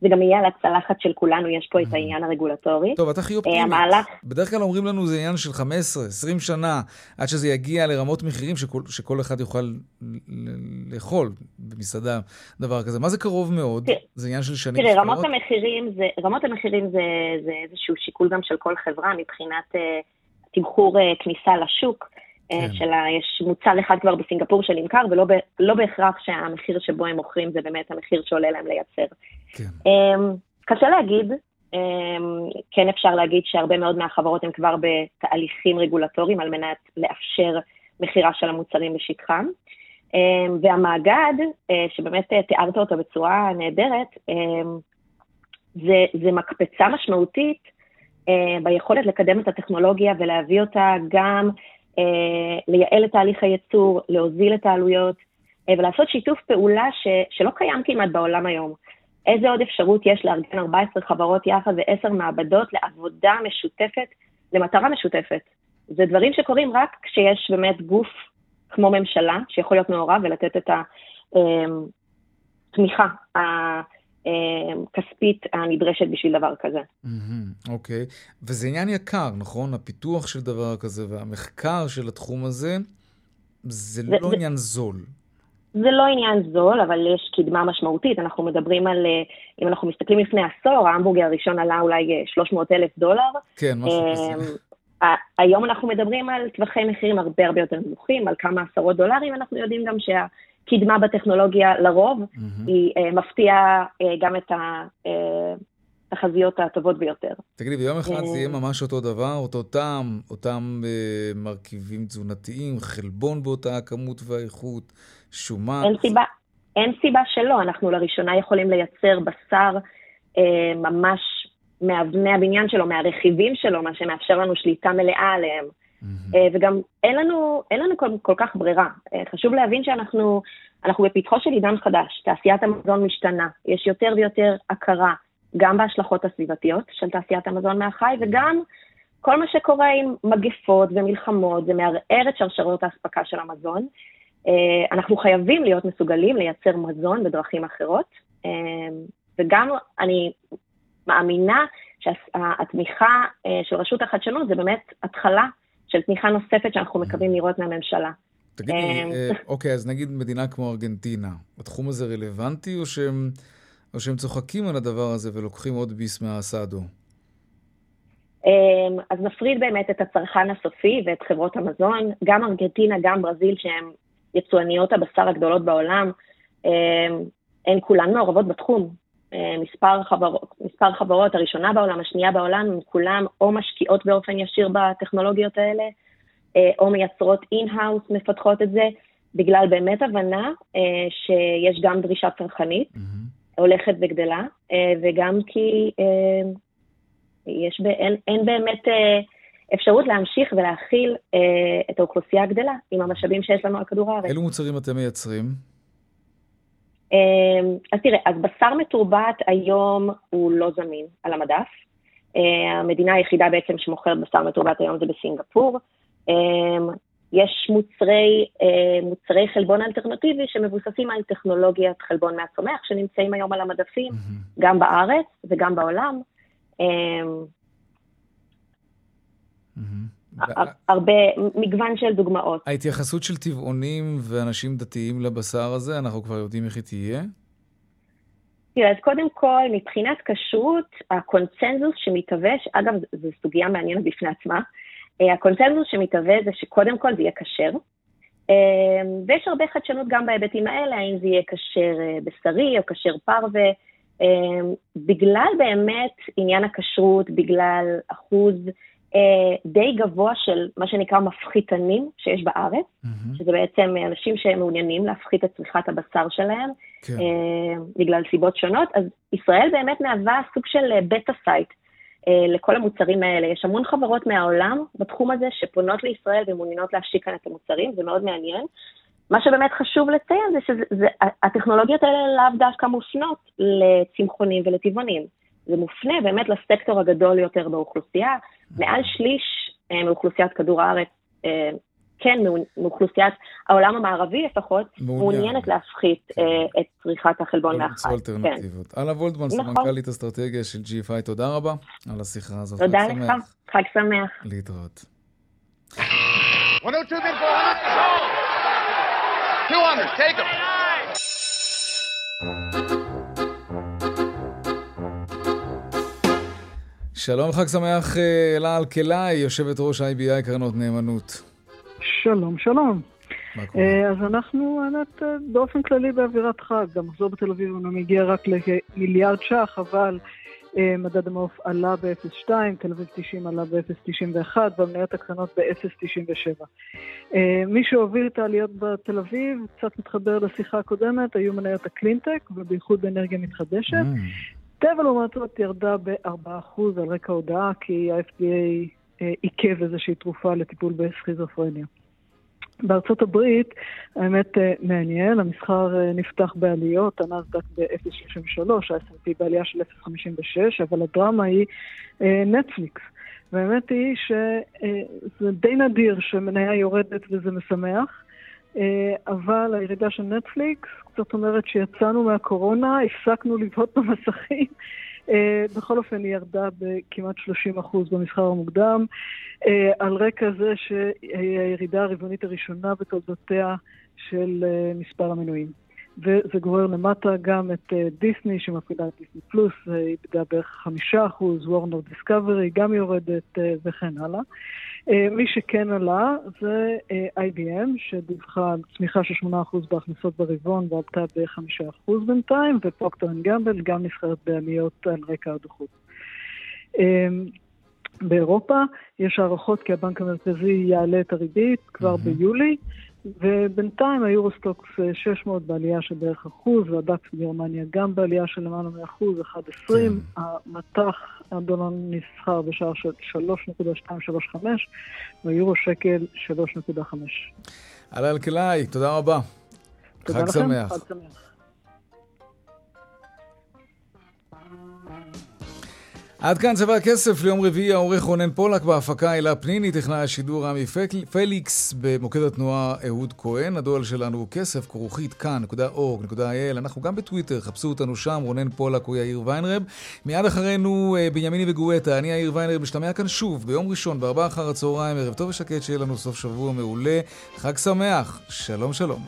זה גם יהיה על הצלחת של כולנו, יש פה את mm-hmm. העניין הרגולטורי. טוב, את הכי אה, אופטימית. המהלך... בדרך כלל אומרים לנו זה עניין של 15, 20 שנה, עד שזה יגיע לרמות מחירים שכל, שכל אחד יוכל לאכול במסעדה, דבר כזה. מה זה קרוב מאוד? תראה, זה עניין של שנים תראה, רמות המחירים, זה, רמות המחירים זה, זה איזשהו שיקול גם של כל חברה מבחינת uh, תמחור uh, כניסה לשוק. כן. שלה, יש מוצר אחד כבר בסינגפור שנמכר, ולא לא בהכרח שהמחיר שבו הם מוכרים זה באמת המחיר שעולה להם לייצר. כן. אמ, קשה להגיד, אמ, כן אפשר להגיד שהרבה מאוד מהחברות הן כבר בתהליכים רגולטוריים על מנת לאפשר מכירה של המוצרים בשטחם. אמ, והמאגד, אה, שבאמת אה, תיארת אותו בצורה נהדרת, זה, זה מקפצה משמעותית אה, ביכולת לקדם את הטכנולוגיה ולהביא אותה גם אה, לייעל את תהליך הייצור, להוזיל את העלויות אה, ולעשות שיתוף פעולה ש, שלא קיים כמעט בעולם היום. איזה עוד אפשרות יש לארגן 14 חברות יחד ועשר מעבדות לעבודה משותפת, למטרה משותפת? זה דברים שקורים רק כשיש באמת גוף כמו ממשלה, שיכול להיות מעורב ולתת את התמיכה כספית הנדרשת בשביל דבר כזה. אוקיי, okay. וזה עניין יקר, נכון? הפיתוח של דבר כזה והמחקר של התחום הזה, זה, זה לא זה, עניין זול. זה לא עניין זול, אבל יש קדמה משמעותית. אנחנו מדברים על, אה, אם אנחנו מסתכלים לפני עשור, ההמבורגר הראשון עלה אולי 300 אה, אלף דולר. כן, משהו כזה. היום אנחנו מדברים על טווחי מחירים הרבה הרבה יותר נמוכים, על כמה עשרות דולרים, אנחנו יודעים גם שהקדמה בטכנולוגיה לרוב mm-hmm. היא uh, מפתיעה uh, גם את התחזיות הטובות ביותר. תגידי, ביום אחד זה יהיה ממש אותו דבר, אותו טעם, אותם uh, מרכיבים תזונתיים, חלבון באותה הכמות והאיכות, שומן? אין סיבה, אין סיבה שלא, אנחנו לראשונה יכולים לייצר בשר uh, ממש מאבני הבניין שלו, מהרכיבים שלו, מה שמאפשר לנו שליטה מלאה עליהם. Mm-hmm. וגם אין לנו, אין לנו כל, כל כך ברירה. אה, חשוב להבין שאנחנו אנחנו בפתחו של עידן חדש, תעשיית המזון משתנה, יש יותר ויותר הכרה, גם בהשלכות הסביבתיות של תעשיית המזון מהחי, וגם כל מה שקורה עם מגפות ומלחמות, זה מערער את שרשרות האספקה של המזון. אה, אנחנו חייבים להיות מסוגלים לייצר מזון בדרכים אחרות, וגם אני מאמינה שהתמיכה אה, של רשות החדשנות זה באמת התחלה של תמיכה נוספת שאנחנו מקווים לראות מהממשלה. תגידי, אה, אה, (laughs) אוקיי, אז נגיד מדינה כמו ארגנטינה, התחום הזה רלוונטי או שהם, או שהם צוחקים על הדבר הזה ולוקחים עוד ביס מהאסאדו? אז נפריד באמת את הצרכן הסופי ואת חברות המזון, גם ארגנטינה, גם ברזיל, שהן יצואניות הבשר הגדולות בעולם, הן כולן מעורבות בתחום. אה, מספר חברות, מספר חברות, הראשונה בעולם, השנייה בעולם, הן כולן או משקיעות באופן ישיר בטכנולוגיות האלה, אה, או מייצרות in-house, מפתחות את זה, בגלל באמת הבנה אה, שיש גם דרישה צרכנית, mm-hmm. הולכת וגדלה, וגם כי יש, אין, אין באמת אפשרות להמשיך ולהכיל את האוכלוסייה הגדלה עם המשאבים שיש לנו על כדור הארץ. אילו מוצרים אתם מייצרים? אמ, אז תראה, אז בשר מתורבת היום הוא לא זמין על המדף. אה, המדינה היחידה בעצם שמוכרת בשר מתורבת היום זה בסינגפור. אמ, יש מוצרי, מוצרי חלבון אלטרנטיבי שמבוססים על טכנולוגיית חלבון מהצומח, שנמצאים היום על המדפים, mm-hmm. גם בארץ וגם בעולם. אמ, mm-hmm. הרבה, מגוון של דוגמאות. ההתייחסות של טבעונים ואנשים דתיים לבשר הזה, אנחנו כבר יודעים איך היא תהיה? תראה, אז קודם כל, מבחינת כשרות, הקונצנזוס שמתהווה, אגב, זו סוגיה מעניינת בפני עצמה, אה, הקונצנזוס שמתהווה זה שקודם כל זה יהיה כשר, אה, ויש הרבה חדשנות גם בהיבטים האלה, האם זה יהיה כשר אה, בשרי או כשר פרווה, בגלל באמת עניין הכשרות, בגלל אחוז די גבוה של מה שנקרא מפחיתנים שיש בארץ, mm-hmm. שזה בעצם אנשים שמעוניינים להפחית את צריכת הבשר שלהם, כן. אה, בגלל סיבות שונות, אז ישראל באמת מהווה סוג של בטה אה, site אה, לכל המוצרים האלה. יש המון חברות מהעולם בתחום הזה שפונות לישראל ומעוניינות להשיק כאן את המוצרים, זה מאוד מעניין. מה שבאמת חשוב לציין זה שהטכנולוגיות האלה לאו דווקא מופנות לצמחונים ולטבעונים. זה מופנה באמת לסקטור הגדול יותר באוכלוסייה. מעל שליש אה, מאוכלוסיית כדור הארץ, אה, כן, מאוכלוסיית העולם המערבי לפחות, מעוניינת להפחית כן. אה, את צריכת החלבון מהחי. אלטרנטיבות. כן. אללה וולדמן, נכון. סמנכ"לית אסטרטגיה של GFI, תודה רבה על השיחה הזאת. תודה לך, חג שמח. להתראות. 200, take them. שלום, חג שמח אה, אלה אלקלעי, יושבת ראש IBI קרנות נאמנות. שלום, שלום. אה, אז אנחנו האמת אה, באופן כללי באווירת חג, המחזור בתל אביב הוא מגיע רק למיליארד ש"ח, אבל מדד המעוף עלה ב-0.2, תל אביב 90 עלה ב-0.91 והמניות הקטנות ב-0.97. מי שהוביל את העליות בתל אביב, קצת מתחבר לשיחה הקודמת, היו מניות הקלינטק ובייחוד באנרגיה מתחדשת. טבע לעומת זאת ירדה ב-4% על רקע הודעה כי ה-FDA אה, עיכב איזושהי תרופה לטיפול בסכיזופרניה. בארצות הברית, האמת אה, מעניין, המסחר אה, נפתח בעליות, הנסדק ב-0.33, ה-S&P בעלייה של 0.56, אבל הדרמה היא נטפליקס. והאמת היא שזה די נדיר שמניה יורדת וזה משמח. אבל הירידה של נטפליקס, זאת אומרת שיצאנו מהקורונה, הפסקנו לבהות במסכים. בכל אופן היא ירדה בכמעט 30% במסחר המוקדם, על רקע זה שהיא הירידה הרבעונית הראשונה בתולדותיה של מספר המנויים. וזה גורר למטה גם את דיסני, שמפעילה את דיסני פלוס, איבדה בערך חמישה אחוז, וורנר דיסקאברי גם יורדת וכן הלאה. מי שכן עלה זה IBM, שדיווחה על צמיחה של 8% בהכנסות ברבעון ועלתה ב-5% בינתיים, ופרוקטור אנד גמבל גם נסחרת בעליות על רקע הדוחות. באירופה יש הערכות כי הבנק המרכזי יעלה את הריבית כבר mm-hmm. ביולי, ובינתיים היורוסטוקס 600 בעלייה של בערך אחוז, והדקס בגרמניה גם בעלייה של למעלה מאחוז, 1.20. כן. המטח הדולר נסחר בשער של 3.235, והיורו שקל 3.5. עלה אלקלעי, תודה רבה. תודה חג לכם, שמח. חג שמח. עד כאן צבע הכסף ליום רביעי, העורך רונן פולק בהפקה הילה פניני, טכנאי השידור רמי פליקס, במוקד התנועה אהוד כהן. הדואל שלנו הוא כסף, כרוכית כאן.org.il. אנחנו גם בטוויטר, חפשו אותנו שם, רונן פולק או יאיר ויינרב. מיד אחרינו בנימיני וגואטה, אני יאיר ויינרב, משתמע כאן שוב ביום ראשון, בארבעה אחר הצהריים, ערב טוב ושקט, שיהיה לנו סוף שבוע מעולה. חג שמח, שלום שלום.